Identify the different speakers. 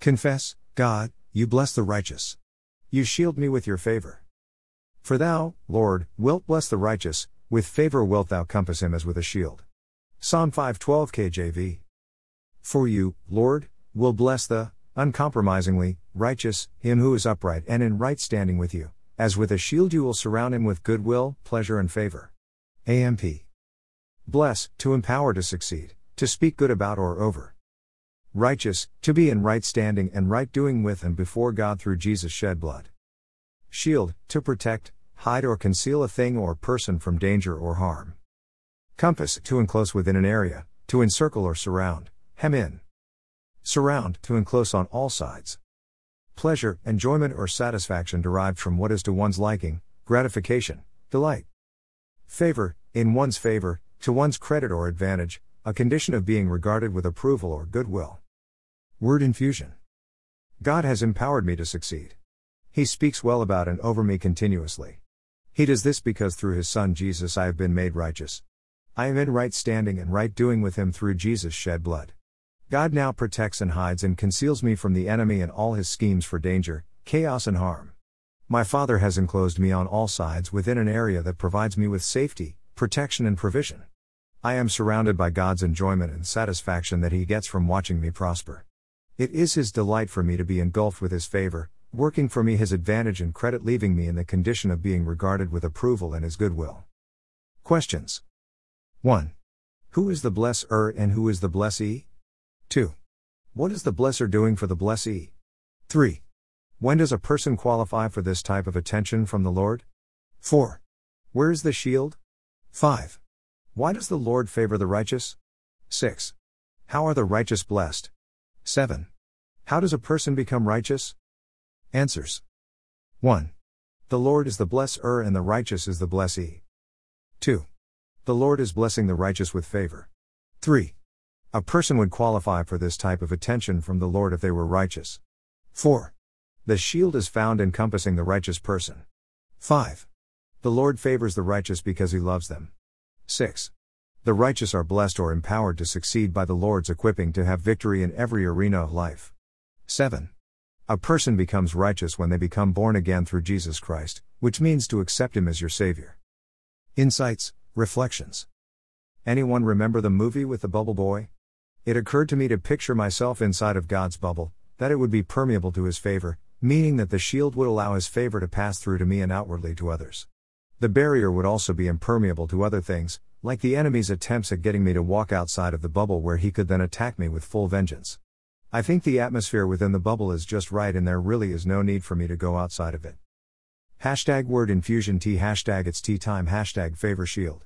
Speaker 1: Confess, God, you bless the righteous. You shield me with your favor. For thou, Lord, wilt bless the righteous, with favor wilt thou compass him as with a shield. Psalm 512 KJV. For you, Lord, will bless the, uncompromisingly, righteous, him who is upright and in right standing with you, as with a shield you will surround him with goodwill, pleasure, and favor. AMP. Bless, to empower to succeed, to speak good about or over. Righteous, to be in right standing and right doing with and before God through Jesus' shed blood. Shield, to protect, hide or conceal a thing or person from danger or harm. Compass, to enclose within an area, to encircle or surround, hem in. Surround, to enclose on all sides. Pleasure, enjoyment or satisfaction derived from what is to one's liking, gratification, delight. Favor, in one's favor, to one's credit or advantage, a condition of being regarded with approval or goodwill. Word infusion. God has empowered me to succeed. He speaks well about and over me continuously. He does this because through his Son Jesus I have been made righteous. I am in right standing and right doing with him through Jesus' shed blood. God now protects and hides and conceals me from the enemy and all his schemes for danger, chaos, and harm. My Father has enclosed me on all sides within an area that provides me with safety, protection, and provision. I am surrounded by God's enjoyment and satisfaction that He gets from watching me prosper. It is His delight for me to be engulfed with His favor, working for me His advantage and credit, leaving me in the condition of being regarded with approval and His goodwill. Questions 1. Who is the blesser and who is the blessee? 2. What is the blesser doing for the blessee? 3. When does a person qualify for this type of attention from the Lord? 4. Where is the shield? 5. Why does the Lord favor the righteous? 6. How are the righteous blessed? 7. How does a person become righteous? Answers 1. The Lord is the blesser and the righteous is the blessee. 2. The Lord is blessing the righteous with favor. 3. A person would qualify for this type of attention from the Lord if they were righteous. 4. The shield is found encompassing the righteous person. 5. The Lord favors the righteous because he loves them. 6. The righteous are blessed or empowered to succeed by the Lord's equipping to have victory in every arena of life. 7. A person becomes righteous when they become born again through Jesus Christ, which means to accept Him as your Savior. Insights, Reflections. Anyone remember the movie with the bubble boy? It occurred to me to picture myself inside of God's bubble, that it would be permeable to his favor, meaning that the shield would allow his favor to pass through to me and outwardly to others. The barrier would also be impermeable to other things, like the enemy's attempts at getting me to walk outside of the bubble where he could then attack me with full vengeance. I think the atmosphere within the bubble is just right and there really is no need for me to go outside of it. Hashtag word infusion tea hashtag it's tea time hashtag favor shield.